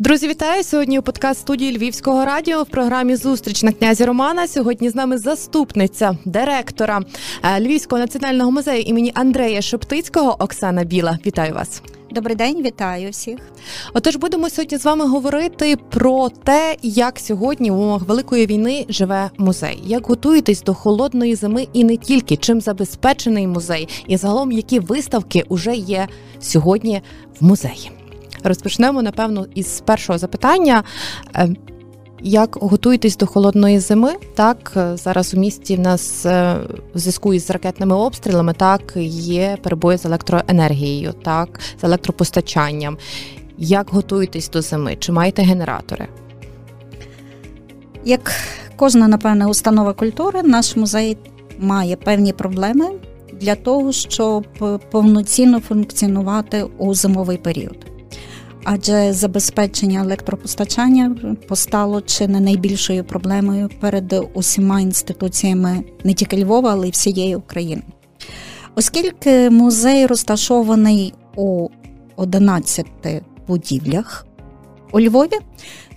Друзі, вітаю сьогодні. У подкаст студії Львівського радіо в програмі Зустріч на князі Романа. Сьогодні з нами заступниця директора е, Львівського національного музею імені Андрея Шептицького Оксана Біла. Вітаю вас. Добрий день, вітаю всіх. Отож, будемо сьогодні з вами говорити про те, як сьогодні в умовах великої війни живе музей, як готуєтесь до холодної зими, і не тільки чим забезпечений музей, і загалом які виставки уже є сьогодні в музеї. Розпочнемо, напевно, із першого запитання. Е, як готуєтесь до холодної зими? Так, е, зараз у місті в нас е, в зв'язку із ракетними обстрілами так є перебої з електроенергією, так, з електропостачанням. Як готуєтесь до зими? Чи маєте генератори? Як кожна, напевне, установа культури, наш музей має певні проблеми для того, щоб повноцінно функціонувати у зимовий період адже забезпечення електропостачання постало чи не найбільшою проблемою перед усіма інституціями не тільки Львова, але й всієї України. Оскільки музей розташований у 11 будівлях у Львові,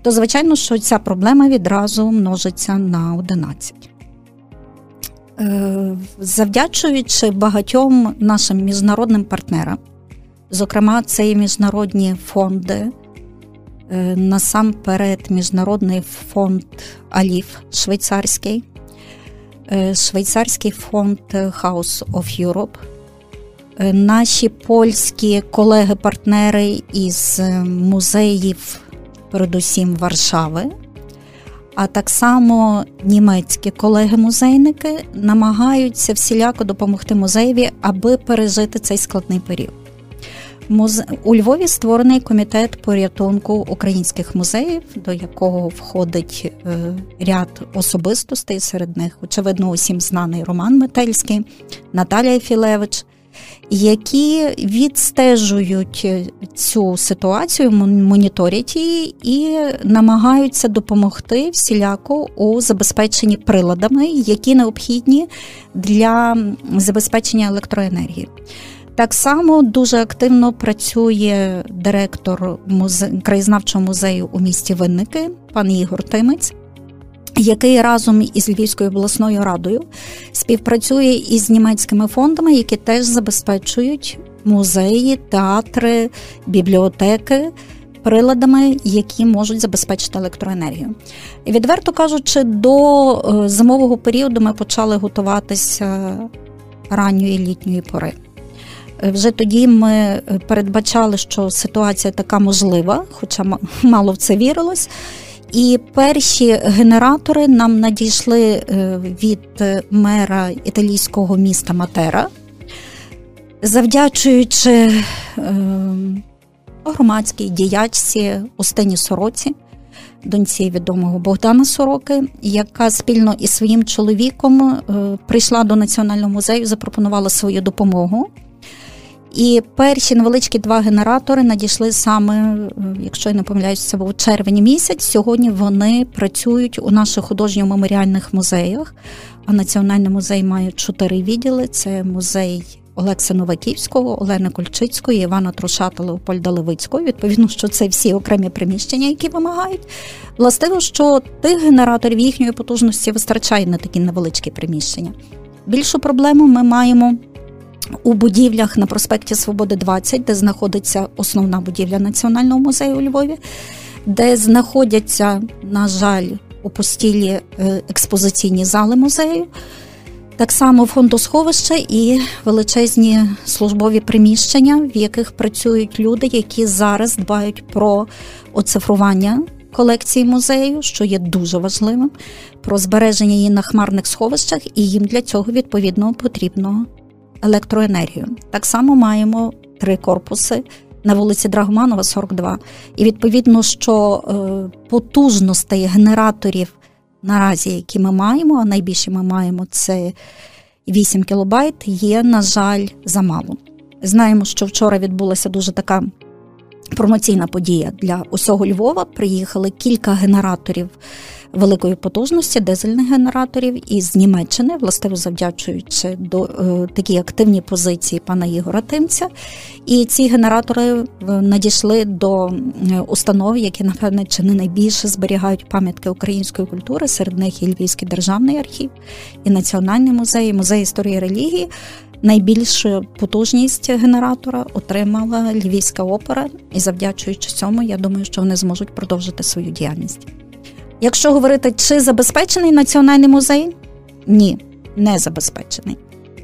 то звичайно, що ця проблема відразу множиться на 11. Е, завдячуючи багатьом нашим міжнародним партнерам, Зокрема, це і міжнародні фонди. Е, насамперед, Міжнародний фонд Аліф швейцарський, е, Швейцарський фонд House of Europe, е, наші польські колеги-партнери із музеїв, передусім Варшави, а так само німецькі колеги-музейники намагаються всіляко допомогти музеєві, аби пережити цей складний період. У Львові створений комітет порятунку українських музеїв, до якого входить е, ряд особистостей. Серед них, очевидно, усім знаний Роман Метельський, Наталія Філевич, які відстежують е, цю ситуацію, моніторять її і намагаються допомогти всіляко у забезпеченні приладами, які необхідні для забезпечення електроенергії. Так само дуже активно працює директор музе... краєзнавчого музею у місті Винники, пан Ігор Тимець, який разом із Львівською обласною радою співпрацює із німецькими фондами, які теж забезпечують музеї, театри, бібліотеки. Приладами, які можуть забезпечити електроенергію, і відверто кажучи, до е, зимового періоду ми почали готуватися ранньої літньої пори. Вже тоді ми е, передбачали, що ситуація така можлива, хоча мало в це вірилось. І перші генератори нам надійшли е, від мера італійського міста Матера, завдячуючи е, громадській діячці Устині Сороці, доньці відомого Богдана Сороки, яка спільно із своїм чоловіком прийшла до національного музею, запропонувала свою допомогу. І перші невеличкі два генератори надійшли саме, е, якщо я не помиляюся, це був червень місяць. Сьогодні вони працюють у наших художньо-меморіальних музеях. А Національний музей має чотири відділи: це музей Олекса Новаківського, Олени Кольчицької, Івана Трошата, Леопольда Левицького. Відповідно, що це всі окремі приміщення, які вимагають. Властиво, що тих генераторів їхньої потужності вистачає на такі невеличкі приміщення. Більшу проблему ми маємо у будівлях на проспекті Свободи 20, де знаходиться основна будівля Національного музею у Львові, де знаходяться, на жаль, опустілі е, експозиційні зали музею. Так само фондосховище і величезні службові приміщення, в яких працюють люди, які зараз дбають про оцифрування колекції музею, що є дуже важливим, про збереження її на хмарних сховищах, і їм для цього відповідно потрібно електроенергію. Так само маємо три корпуси на вулиці Драгоманова, 42. І відповідно, що е, потужностей генераторів наразі, які ми маємо, а найбільше ми маємо це 8 кілобайт, є, на жаль, замало. Знаємо, що вчора відбулася дуже така. Промоційна подія для усього Львова приїхали кілька генераторів великої потужності дизельних генераторів із Німеччини, властиво завдячуючи до е, такій активній позиції пана Ігора Тимця. І ці генератори е, надійшли до установ, які напевне чи не найбільше зберігають пам'ятки української культури. Серед них і Львівський державний архів, і Національний музей, і музей історії релігії. Найбільшу потужність генератора отримала Львівська опера, і завдячуючи цьому, я думаю, що вони зможуть продовжити свою діяльність. Якщо говорити, чи забезпечений національний музей? Ні, не забезпечений.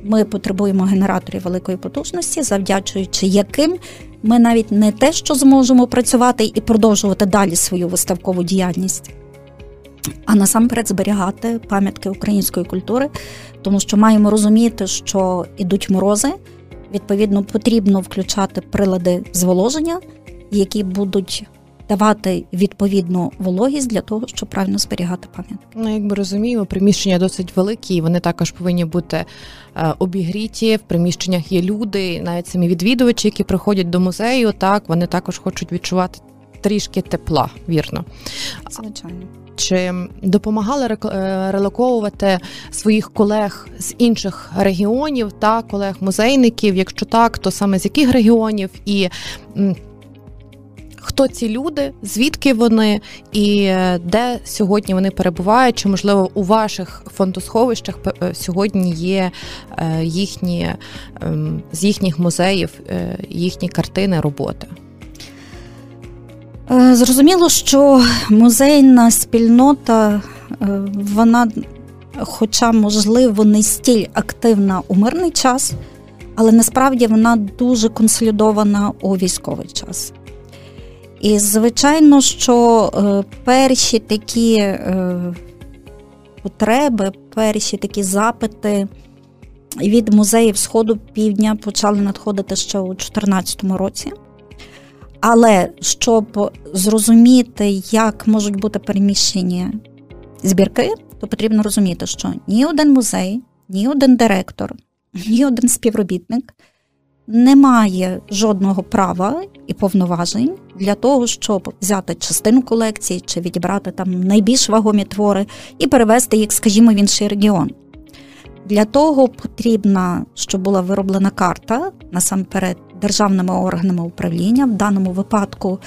Ми потребуємо генераторів великої потужності, завдячуючи яким ми навіть не те, що зможемо працювати і продовжувати далі свою виставкову діяльність, а насамперед зберігати пам'ятки української культури, тому що маємо розуміти, що ідуть морози. Відповідно, потрібно включати прилади зволоження, які будуть давати відповідну вологість для того, щоб правильно зберігати пам'ятки. Ну, якби розуміємо, приміщення досить великі, і вони також повинні бути е, обігріті. В приміщеннях є люди, навіть самі відвідувачі, які приходять до музею. Так вони також хочуть відчувати трішки тепла, вірно. Звичайно. Чи допомагали е, релоковувати своїх колег з інших регіонів та колег-музейників? Якщо так, то саме з яких регіонів і хто ці люди, звідки вони і е, де сьогодні вони перебувають? Чи можливо у ваших фондосховищах е, сьогодні є їхні ем, з їхніх музеїв їхні картини роботи? Е, зрозуміло, що музейна спільнота, е, вона, хоча, можливо, не стіль активна у мирний час, але насправді вона дуже консолідована у військовий час. І, звичайно, що е, перші такі потреби, перші такі запити від музеїв Сходу Півдня почали надходити ще у 2014 році. Але щоб зрозуміти, як можуть бути переміщені збірки, то потрібно розуміти, що ні один музей, ні один директор, ні один співробітник не має жодного права і повноважень для того, щоб взяти частину колекції чи відібрати там найбільш вагомі твори і перевести їх, скажімо, в інший регіон. Для того потрібна, щоб була вироблена карта насамперед державними органами управління. В даному випадку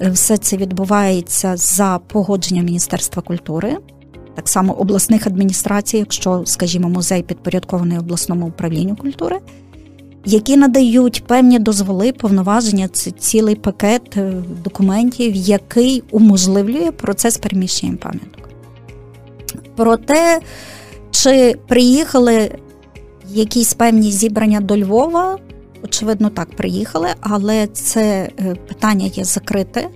е, все це відбувається за погодженням Міністерства культури, так само обласних адміністрацій, якщо, скажімо, музей підпорядкований обласному управлінню культури, які надають певні дозволи, повноваження, це цілий пакет е, документів, який уможливлює процес переміщення пам'яток. Проте, чи приїхали якісь певні зібрання до Львова, очевидно, так приїхали, але це е, питання є закрите,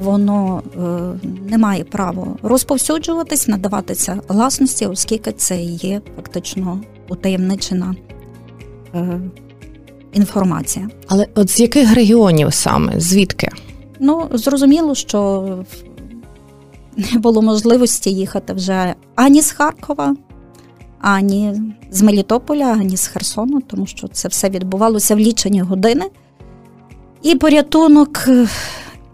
воно е, не має права розповсюджуватись, надаватися власності, оскільки це є фактично утаємничена е, інформація. Але от з яких регіонів саме? Звідки? Ну, зрозуміло, що не було можливості їхати вже ані з Харкова, ані з Мелітополя, ані з Херсону, тому що це все відбувалося в лічені години. І порятунок, е,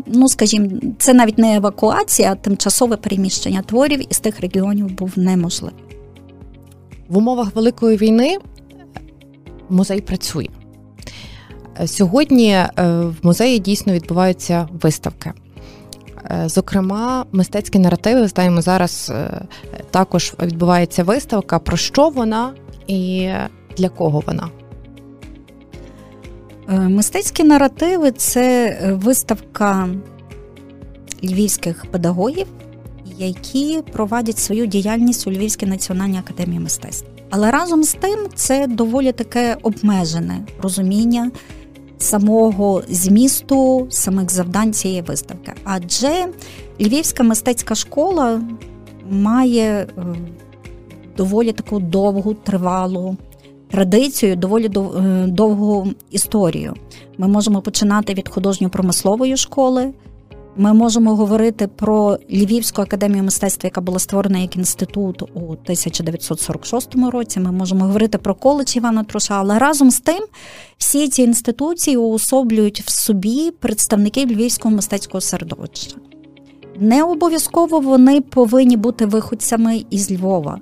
ну скажімо, це навіть не евакуація, а тимчасове переміщення творів із тих регіонів був неможливий. В умовах Великої війни музей працює. Сьогодні е, в музеї дійсно відбуваються виставки. Е, зокрема, мистецькі наративи знаємо зараз е, також відбувається виставка. Про що вона і для кого вона? Е, мистецькі наративи це виставка львівських педагогів, які проводять свою діяльність у Львівській національній академії мистецтв. Але разом з тим це доволі таке обмежене розуміння самого змісту, самих завдань цієї виставки. Адже Львівська мистецька школа має е, доволі таку довгу, тривалу традицію, доволі е, довгу історію. Ми можемо починати від художньо-промислової школи. Ми можемо говорити про Львівську академію мистецтва, яка була створена як інститут у 1946 році. Ми можемо говорити про коледж Івана Труша, але разом з тим всі ці інституції уособлюють в собі представників львівського мистецького середовища. Не обов'язково вони повинні бути виходцями із Львова.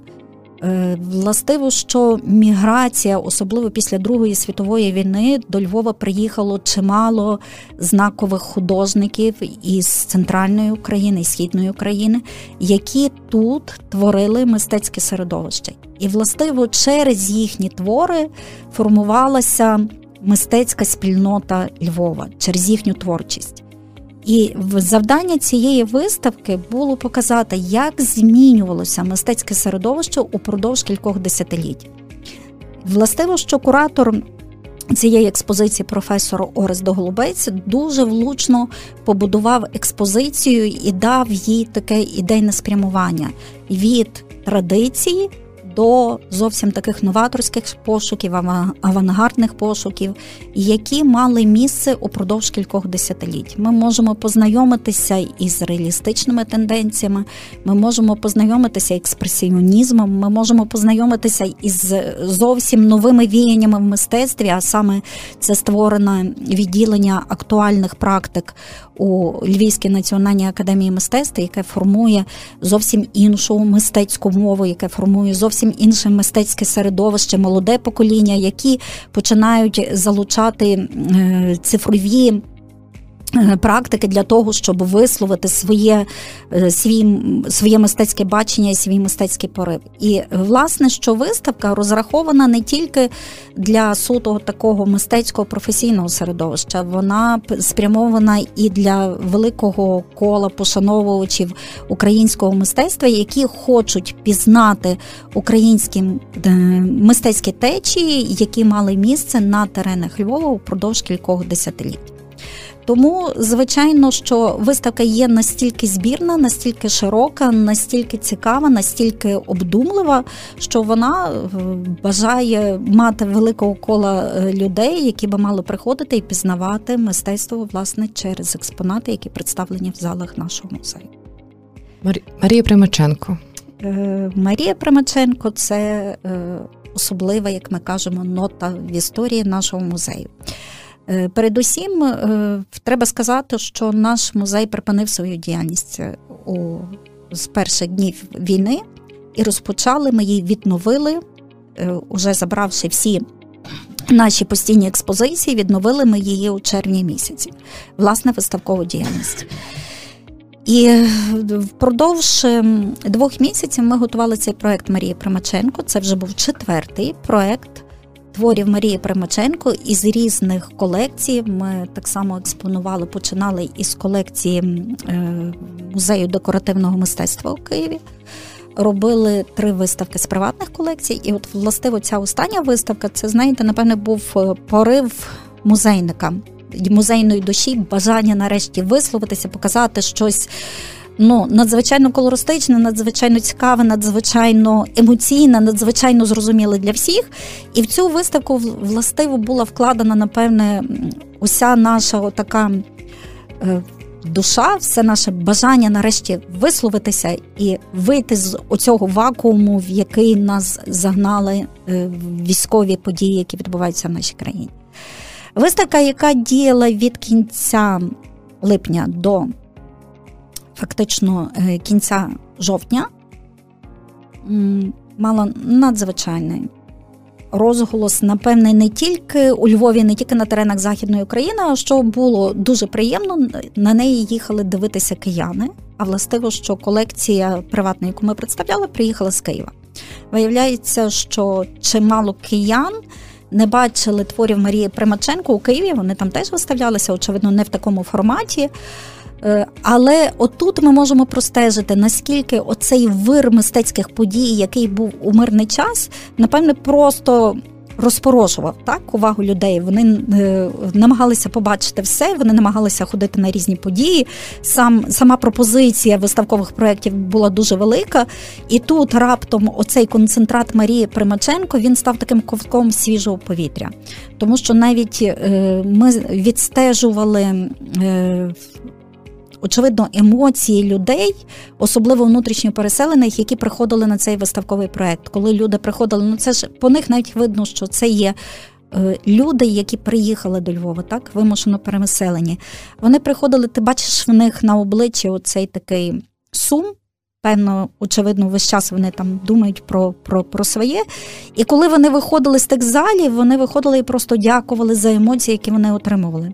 Е, властиво, що міграція, особливо після Другої світової війни, до Львова приїхало чимало знакових художників із центральної України і східної України, які тут творили мистецьке середовище. І властиво через їхні твори формувалася мистецька спільнота Львова через їхню творчість. І завдання цієї виставки було показати, як змінювалося мистецьке середовище упродовж кількох десятиліть. Властиво, що куратор цієї експозиції, професор Орест Доголубець, дуже влучно побудував експозицію і дав їй таке ідейне спрямування від традиції до зовсім таких новаторських пошуків, авангардних пошуків, які мали місце упродовж кількох десятиліть. Ми можемо познайомитися із реалістичними тенденціями, ми можемо познайомитися експресіонізмом, ми можемо познайомитися із зовсім новими віяннями в мистецтві, а саме це створене відділення актуальних практик у Львівській національній академії мистецтва, яке формує зовсім іншу мистецьку мову, яке формує зовсім інше мистецьке середовище, молоде покоління, які починають залучати е, цифрові практики для того, щоб висловити своє е, свій, своє мистецьке бачення і свій мистецький порив. І власне, що виставка розрахована не тільки для суто такого мистецького професійного середовища, вона спрямована і для великого кола пошановувачів українського мистецтва, які хочуть пізнати українські е, мистецькі течії, які мали місце на теренах Львова упродовж кількох десятиліть. Тому, звичайно, що виставка є настільки збірна, настільки широка, настільки цікава, настільки обдумлива, що вона е, бажає мати великого кола е, людей, які би мали приходити і пізнавати мистецтво власне через експонати, які представлені в залах нашого музею. Марія Примаченко. Е, Марія Примаченко це особлива, як ми кажемо, нота в історії нашого музею. Е, передусім, е, треба сказати, що наш музей припинив свою діяльність е, у з перших днів війни, і розпочали ми її відновили, уже забравши всі. Наші постійні експозиції відновили ми її у червні місяці, власне, виставкову діяльність. І впродовж двох місяців ми готували цей проект Марії Примаченко. Це вже був четвертий проект творів Марії Примаченко із різних колекцій. Ми так само експонували, починали із колекції е, музею декоративного мистецтва у Києві. Робили три виставки з приватних колекцій, і от властиво ця остання виставка, це знаєте, напевне, був е, порив музейника, музейної душі, бажання нарешті висловитися, показати щось ну надзвичайно колористичне, надзвичайно цікаве, надзвичайно емоційне, надзвичайно зрозуміле для всіх. І в цю виставку властиво була вкладена, напевне, уся наша така. Е, душа, все наше бажання нарешті висловитися і вийти з оцього вакууму, в який нас загнали е, військові події, які відбуваються в нашій країні. Виставка, яка діяла від кінця липня до фактично е, кінця жовтня мала надзвичайний розголос, напевне, не тільки у Львові, не тільки на теренах Західної України, а що було дуже приємно, на неї їхали дивитися кияни. А властиво, що колекція приватна, яку ми представляли, приїхала з Києва. Виявляється, що чимало киян. Не бачили творів Марії Примаченко у Києві. Вони там теж виставлялися, очевидно, не в такому форматі. Е, але отут ми можемо простежити, наскільки оцей вир мистецьких подій, який був у мирний час, напевне, просто розпорошував так увагу людей. Вони е, намагалися побачити все, вони намагалися ходити на різні події. Сам Сама пропозиція виставкових проєктів була дуже велика. І тут раптом оцей концентрат Марії Примаченко він став таким ковтком свіжого повітря. Тому що навіть е, ми відстежували очевидно, емоції людей, особливо внутрішньо переселених, які приходили на цей виставковий проект. Коли люди приходили, ну це ж по них навіть видно, що це є. е, люди, які приїхали до Львова, так вимушено переселені, вони приходили, ти бачиш в них на обличчі оцей такий сум. Певно, очевидно, весь час вони там думають про про, про своє. І коли вони виходили з тих залів, вони виходили і просто дякували за емоції, які вони отримували.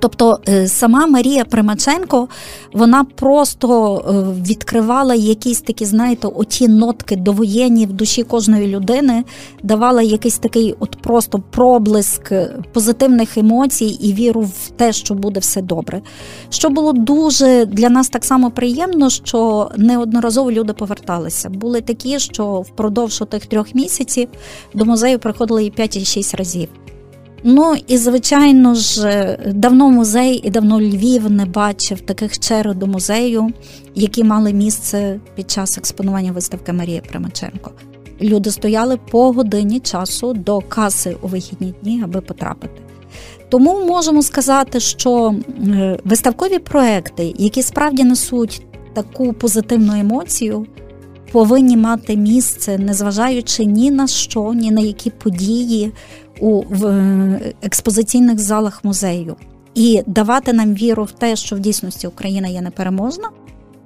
Тобто е, сама Марія Примаченко вона просто е, відкривала якісь такі, знаєте, оті нотки довоєнні в душі кожної людини, давала якийсь такий от просто проблиск позитивних емоцій і віру в те, що буде все добре. Що було дуже для нас так само приємно, що неодноразово люди поверталися. Були такі, що впродовж тих трьох місяців до музею приходили і 5 і 6 разів. Ну і звичайно ж, давно музей і давно Львів не бачив таких черг до музею, які мали місце під час експонування виставки Марії Примаченко. Люди стояли по годині часу до каси у вихідні дні, аби потрапити. Тому можемо сказати, що е, виставкові проекти, які справді несуть таку позитивну емоцію, повинні мати місце, незважаючи ні на що, ні на які події у в е, експозиційних залах музею. І давати нам віру в те, що в дійсності Україна є непереможна,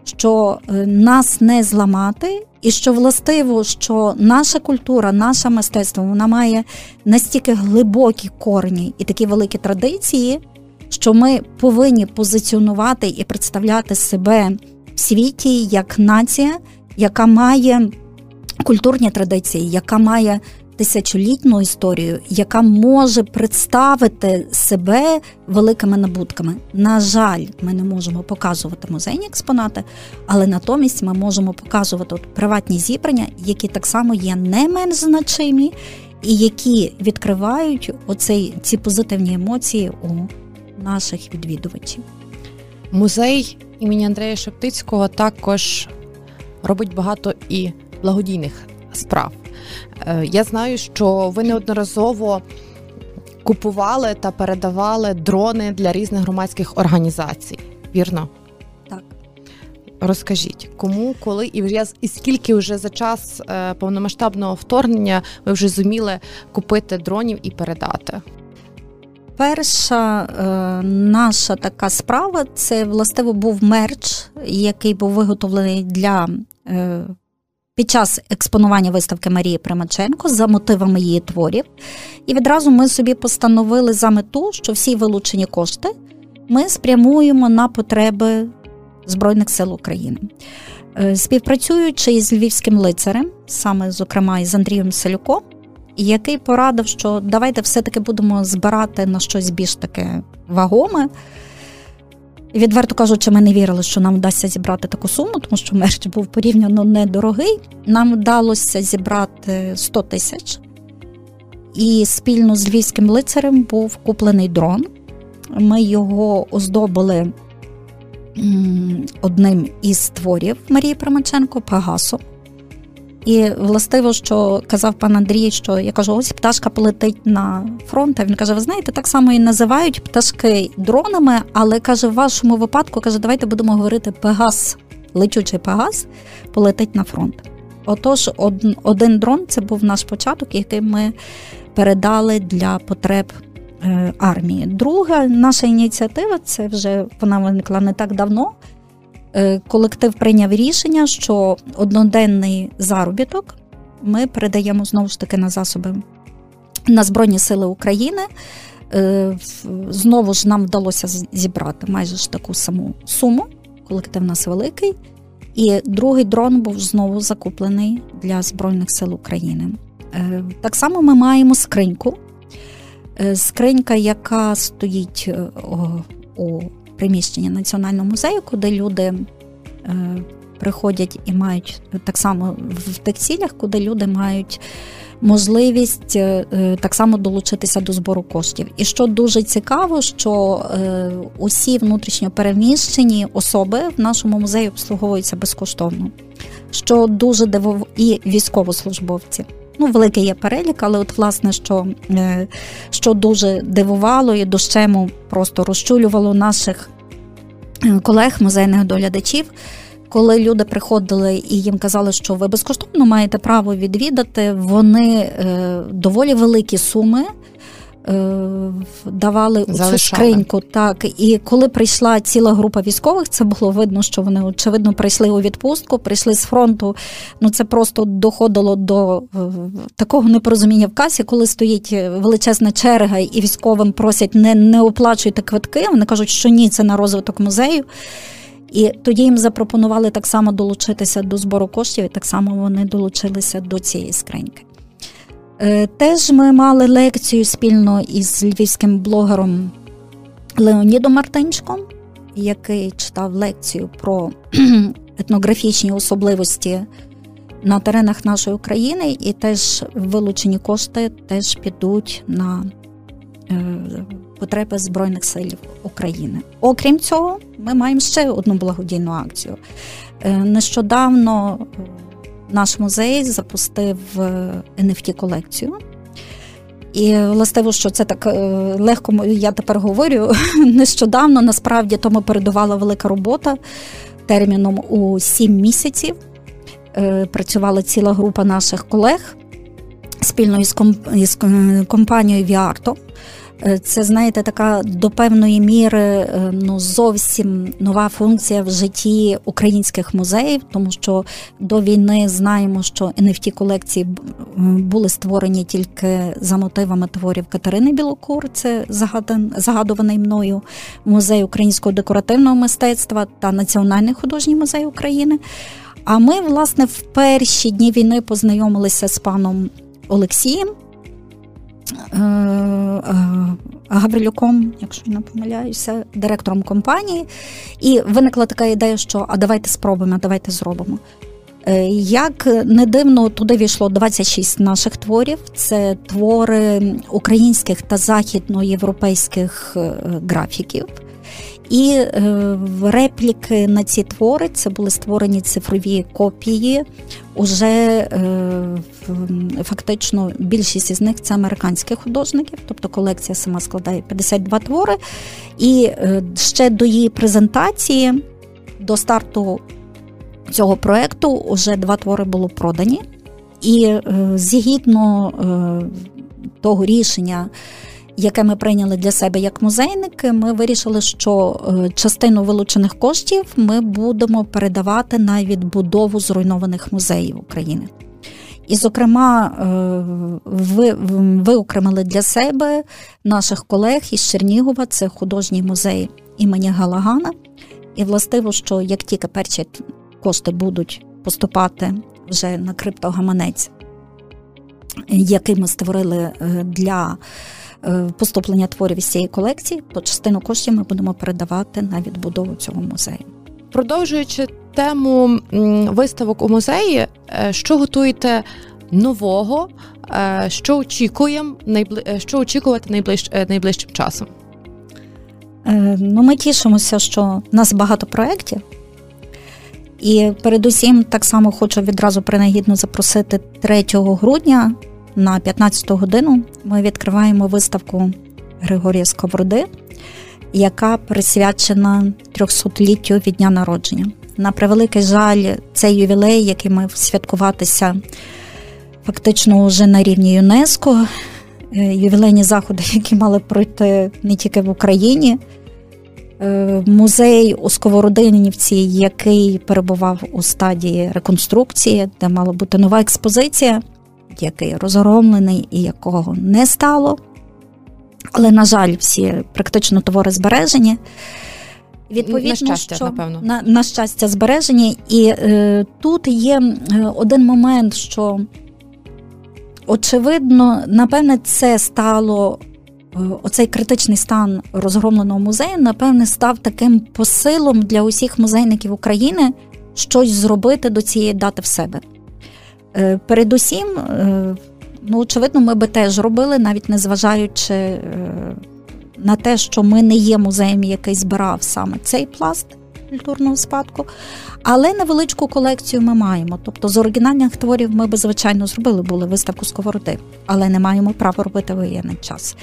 що е, нас не зламати, і що властиво, що наша культура, наше мистецтво вона має настільки глибокі корені і такі великі традиції, що ми повинні позиціонувати і представляти себе в світі як нація, яка має культурні традиції, яка має тисячолітню історію, яка може представити себе великими набутками. На жаль, ми не можемо показувати музейні експонати, але натомість ми можемо показувати от приватні зібрання, які так само є не менш значимі, і які відкривають оцей ці позитивні емоції у наших відвідувачів. Музей імені Андрея Шептицького також робить багато і благодійних справ. Е, я знаю, що ви неодноразово купували та передавали дрони для різних громадських організацій. Вірно? Так. Розкажіть, кому, коли і і скільки вже за час е, повномасштабного вторгнення ви вже зуміли купити дронів і передати? Перша е, наша така справа це властиво був мерч, який був виготовлений для е, під час експонування виставки Марії Примаченко за мотивами її творів. І відразу ми собі постановили за мету, що всі вилучені кошти ми спрямуємо на потреби Збройних сил України. Е, співпрацюючи із львівським лицарем, саме зокрема із Андрієм Селюком, який порадив, що давайте все-таки будемо збирати на щось більш таке вагоме. Відверто кажучи, ми не вірили, що нам вдасться зібрати таку суму, тому що мерч був порівняно недорогий. Нам вдалося зібрати 100 тисяч, і спільно з львівським лицарем був куплений дрон. Ми його оздобили одним із творів Марії Примаченко Пегасо. І властиво, що казав пан Андрій, що я кажу, ось пташка полетить на фронт. А Він каже: Ви знаєте, так само і називають пташки дронами, але каже, в вашому випадку каже, давайте будемо говорити Пегас, летючий Пегас полетить на фронт. Отож, один дрон це був наш початок, який ми передали для потреб е, армії. Друга наша ініціатива це вже вона виникла не так давно. Е, колектив прийняв рішення, що одноденний заробіток ми передаємо знову ж таки на засоби на Збройні Сили України. Е, знову ж нам вдалося зібрати майже ж таку саму суму. Колектив у нас великий. І другий дрон був знову закуплений для Збройних сил України. Е, так само ми маємо скриньку. Скринька, яка стоїть у приміщення Національного музею, куди люди е, приходять і мають так само в тих цілях, куди люди мають можливість е, е, так само долучитися до збору коштів. І що дуже цікаво, що усі внутрішньо переміщені особи в нашому музеї обслуговуються безкоштовно, що дуже дивов і військовослужбовці. Ну, великий є перелік, але от власне, що що дуже дивувало і дощему просто розчулювало наших е, колег, музейних доглядачів, коли люди приходили і їм казали, що ви безкоштовно маєте право відвідати, вони е, доволі великі суми. Давали цю скриньку. Так, і коли прийшла ціла група військових, це було видно, що вони очевидно прийшли у відпустку, прийшли з фронту. Ну це просто доходило до такого непорозуміння в касі, коли стоїть величезна черга, і військовим просять не, не оплачуйте квитки. Вони кажуть, що ні, це на розвиток музею. І тоді їм запропонували так само долучитися до збору коштів, і так само вони долучилися до цієї скриньки. Е, теж ми мали лекцію спільно із львівським блогером Леонідом Мартинчком, який читав лекцію про етнографічні особливості на теренах нашої України, і теж вилучені кошти теж підуть на е, потреби Збройних сил України. Окрім цього, ми маємо ще одну благодійну акцію. Е, нещодавно наш музей запустив nft е, колекцію. І властиво, що це так е, легко я тепер говорю. Нещодавно насправді тому передувала велика робота терміном у сім місяців. Е, працювала ціла група наших колег спільно із компанією Віарто. Е, це, знаєте, така до певної міри е, ну зовсім нова функція в житті українських музеїв, тому що до війни знаємо, що nft колекції були створені тільки за мотивами творів Катерини Білокур. Це загадуваний мною музей українського декоративного мистецтва та Національний художній музей України. А ми, власне, в перші дні війни познайомилися з паном Олексієм. Е, е, Гаврилюком, якщо я не помиляюся, директором компанії, і виникла така ідея, що а давайте спробуємо, а давайте зробимо. Е, як не дивно, туди війшло 26 наших творів. Це твори українських та західноєвропейських графіків. І е, репліки на ці твори це були створені цифрові копії. Уже е, фактично більшість із них це американських художників, тобто колекція сама складає 52 твори. І е, ще до її презентації, до старту цього проєкту, вже два твори було продані. І згідно того рішення яке ми прийняли для себе як музейники, ми вирішили, що е, частину вилучених коштів ми будемо передавати на відбудову зруйнованих музеїв України. І, зокрема, е, ви виокремили для себе наших колег із Чернігова, це художній музей імені Галагана. І властиво, що як тільки перші кошти будуть поступати вже на криптогаманець, який ми створили е, для поступлення творів із цієї колекції, то частину коштів ми будемо передавати на відбудову цього музею. Продовжуючи тему виставок у музеї, е, що готуєте нового, е, що очікуємо, що очікувати найближ... найближчим часом? Ну, Ми тішимося, що в нас багато проєктів. І передусім так само хочу відразу принагідно запросити 3 грудня на 15 годину ми відкриваємо виставку Григорія Сковороди, яка присвячена 300-літтю від дня народження. На превеликий жаль, цей ювілей, який мав святкуватися фактично вже на рівні ЮНЕСКО, е, ювілейні заходи, які мали пройти не тільки в Україні. Е, музей у Сковородинівці, який перебував у стадії реконструкції, де мала бути нова експозиція який розгромлений і якого не стало. Але, на жаль, всі практично твори збережені. Відповідно, на щастя, що, напевно. На, на щастя, збережені. І е, тут є е, один момент, що, очевидно, напевне, це стало. Е, оцей критичний стан розгромленого музею, напевне, став таким посилом для усіх музейників України щось зробити до цієї дати в себе. Е, передусім, е, ну, очевидно, ми би теж робили, навіть незважаючи е, на те, що ми не є музеєм, який збирав саме цей пласт культурного спадку, але невеличку колекцію ми маємо. Тобто з оригінальних творів ми би, звичайно, зробили були виставку сковороди, але не маємо права робити воєнний час.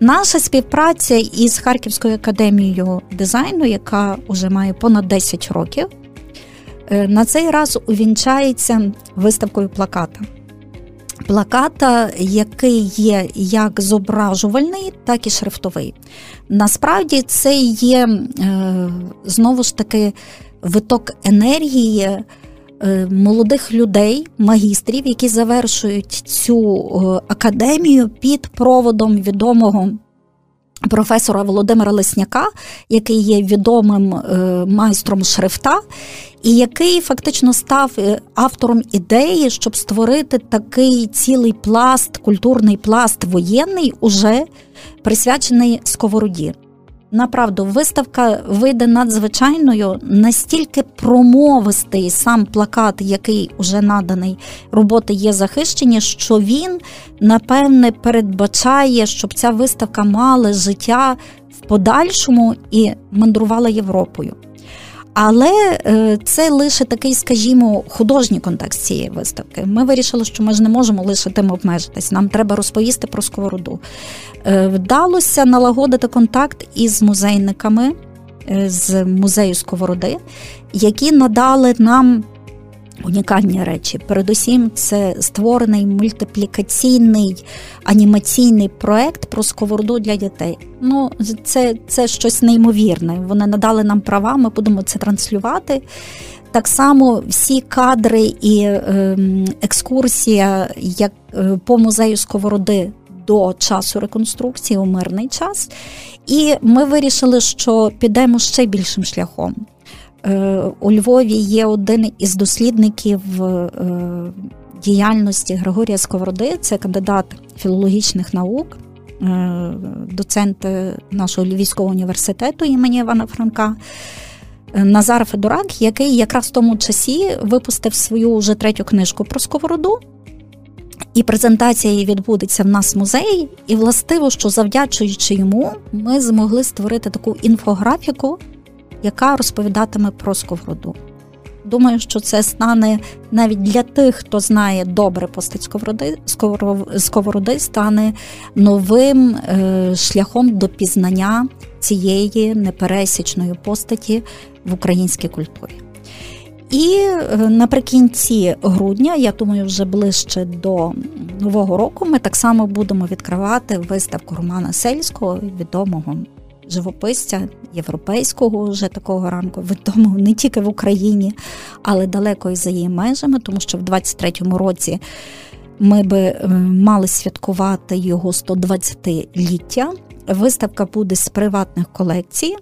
Наша співпраця із Харківською академією дизайну, яка вже має понад 10 років. Е, на цей раз увінчається виставкою плаката. плаката, який є як зображувальний, так і шрифтовий. Насправді це є е, знову ж таки виток енергії. Е, молодих людей, магістрів, які завершують цю академію під проводом відомого професора Володимира Лесняка, який є відомим е, майстром шрифта, і який фактично став е, автором ідеї, щоб створити такий цілий пласт, культурний пласт воєнний, уже присвячений сковороді. Направду, виставка вийде надзвичайною, настільки промовистий сам плакат, який уже наданий роботи, є захищені, що він напевне передбачає, щоб ця виставка мала життя в подальшому і мандрувала Європою. Але е, це лише такий, скажімо, художній контекст цієї виставки. Ми вирішили, що ми ж не можемо лише тим обмежитись. Нам треба розповісти про сковороду. Е, вдалося налагодити контакт із музейниками е, з музею Сковороди, які надали нам унікальні речі. Передусім, це створений мультиплікаційний анімаційний проект про сковороду для дітей. Ну, це, це щось неймовірне. Вони надали нам права, ми будемо це транслювати. Так само всі кадри і е, екскурсія як е, по музею Сковороди до часу реконструкції у мирний час. І ми вирішили, що підемо ще більшим шляхом. Е, у Львові є один із дослідників е, діяльності Григорія Сковороди, це кандидат філологічних наук, е, доцент нашого Львівського університету імені Івана Франка. Назар Федорак, який якраз в тому часі випустив свою вже третю книжку про сковороду. І презентація її відбудеться в нас в музеї. І властиво, що завдячуючи йому, ми змогли створити таку інфографіку яка розповідатиме про сковороду. Думаю, що це стане навіть для тих, хто знає добре постать сковороди, сковороди стане новим е, шляхом до пізнання цієї непересічної постаті в українській культурі. І е, наприкінці грудня, я думаю, вже ближче до нового року, ми так само будемо відкривати виставку Романа Сельського, відомого живописця європейського вже такого ранку, відомого не тільки в Україні, але далеко і за її межами, тому що в 23-му році ми би е, мали святкувати його 120-ліття. Виставка буде з приватних колекцій.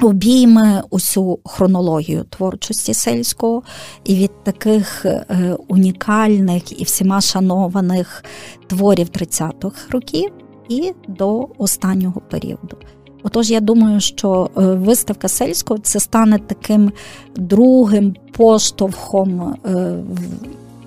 Обійме усю хронологію творчості сельського і від таких е, унікальних і всіма шанованих творів 30-х років і до останнього періоду. Отож, я думаю, що е, виставка сельського це стане таким другим поштовхом е,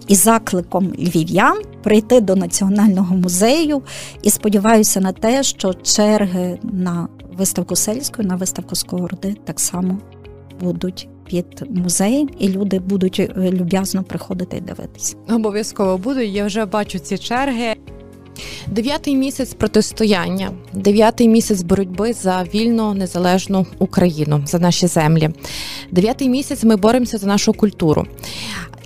і закликом львів'ян прийти до національного музею. І сподіваюся на те, що черги на виставку сельської, на виставку Сковороди так само будуть. Під музеєм, і люди будуть е, люб'язно приходити і дивитися. Обов'язково буду. Я вже бачу ці черги. Дев'ятий місяць протистояння, дев'ятий місяць боротьби за вільну незалежну Україну за наші землі. Дев'ятий місяць ми боремося за нашу культуру.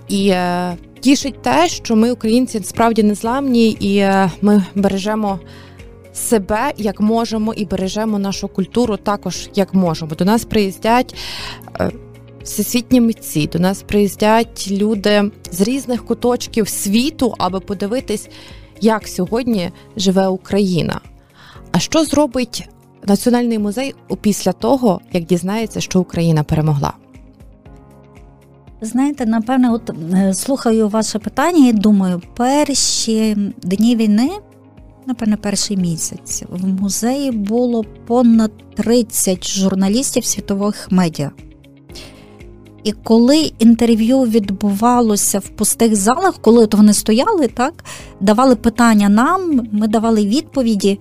І е, тішить те, що ми, українці, справді незламні, і е, ми бережемо. Себе як можемо, і бережемо нашу культуру також як можемо. До нас приїздять е, всесвітні митці, до нас приїздять люди з різних куточків світу, аби подивитись, як сьогодні живе Україна. А що зробить Національний музей після того, як дізнається, що Україна перемогла? Знаєте, напевне, от е, слухаю ваше питання і думаю, перші дні війни, напевне, перший місяць в музеї було понад 30 журналістів світових медіа. І коли інтерв'ю відбувалося в пустих залах, коли от вони стояли, так давали питання нам, ми давали відповіді,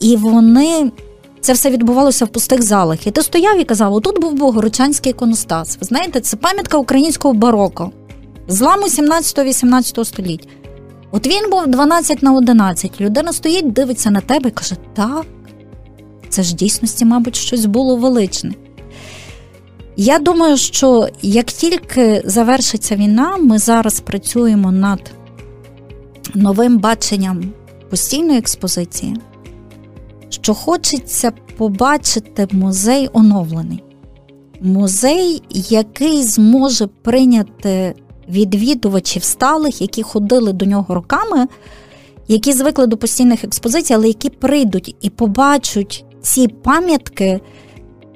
і вони. Це все відбувалося в пустих залах. І ти стояв і казав, отут був Богородчанський іконостас. Ви знаєте, це пам'ятка українського бароко, зламу 17-18 століття. От він був 12 на 11. Людина стоїть, дивиться на тебе і каже: так, це ж дійсності, мабуть, щось було величне. Я думаю, що як тільки завершиться війна, ми зараз працюємо над новим баченням постійної експозиції, що хочеться побачити музей оновлений. Музей, який зможе прийняти відвідувачів сталих, які ходили до нього роками, які звикли до постійних експозицій, але які прийдуть і побачать ці пам'ятки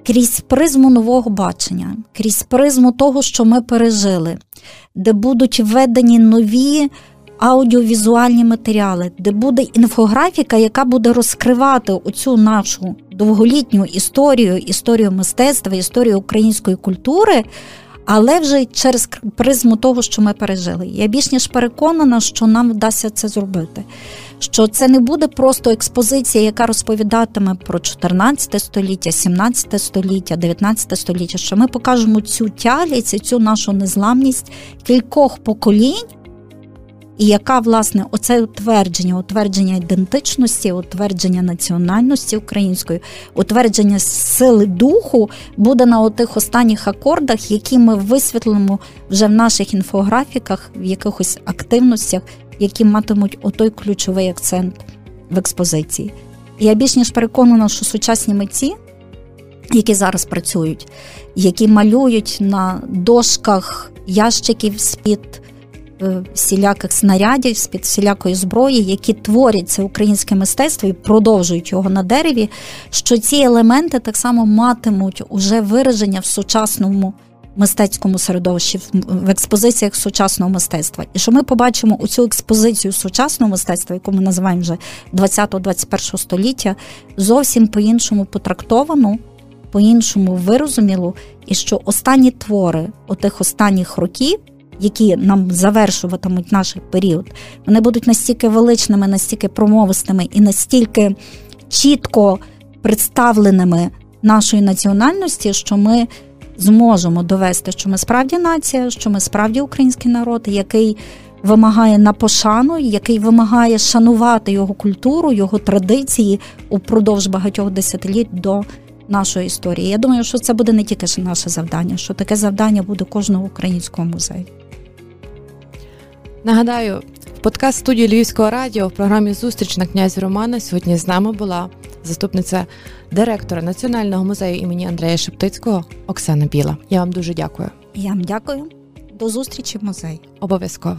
крізь призму нового бачення, крізь призму того, що ми пережили, де будуть введені нові. Аудіовізуальні матеріали, де буде інфографіка, яка буде розкривати оцю нашу довголітню історію, історію мистецтва, історію української культури, але вже через призму того, що ми пережили. Я більш ніж переконана, що нам вдасться це зробити. Що це не буде просто експозиція, яка розповідатиме про 14 століття, 17 століття, 19 століття. Що ми покажемо цю тялість, цю нашу незламність кількох поколінь. І яка, власне, оце утвердження, утвердження ідентичності, утвердження національності української, утвердження сили духу буде на отих останніх акордах, які ми висвітлимо вже в наших інфографіках, в якихось активностях, які матимуть отой ключовий акцент в експозиції. Я більш ніж переконана, що сучасні митці, які зараз працюють, які малюють на дошках ящиків з-під Е, всіляких снарядів, з під всілякої зброї, які творять це українське мистецтво і продовжують його на дереві, що ці елементи так само матимуть уже вираження в сучасному. Мистецькому середовищі в експозиціях сучасного мистецтва, і що ми побачимо у цю експозицію сучасного мистецтва, яку ми називаємо вже 20-21 століття, зовсім по-іншому потрактовану, по-іншому вирозумілу, і що останні твори отих останніх років які нам завершуватимуть наш період, вони будуть настільки величними, настільки промовистими і настільки чітко представленими нашої національності, що ми зможемо довести, що ми справді нація, що ми справді український народ, який вимагає на пошану, який вимагає шанувати його культуру, його традиції упродовж багатьох десятиліть до. Нашої історії. Я думаю, що це буде не тільки наше завдання, що таке завдання буде кожного українського музею. Нагадаю, подкаст студії Львівського радіо в програмі Зустріч на князі Романа сьогодні з нами була заступниця директора Національного музею імені Андрея Шептицького Оксана Біла. Я вам дуже дякую. Я вам дякую. До зустрічі в музеї. Обов'язково.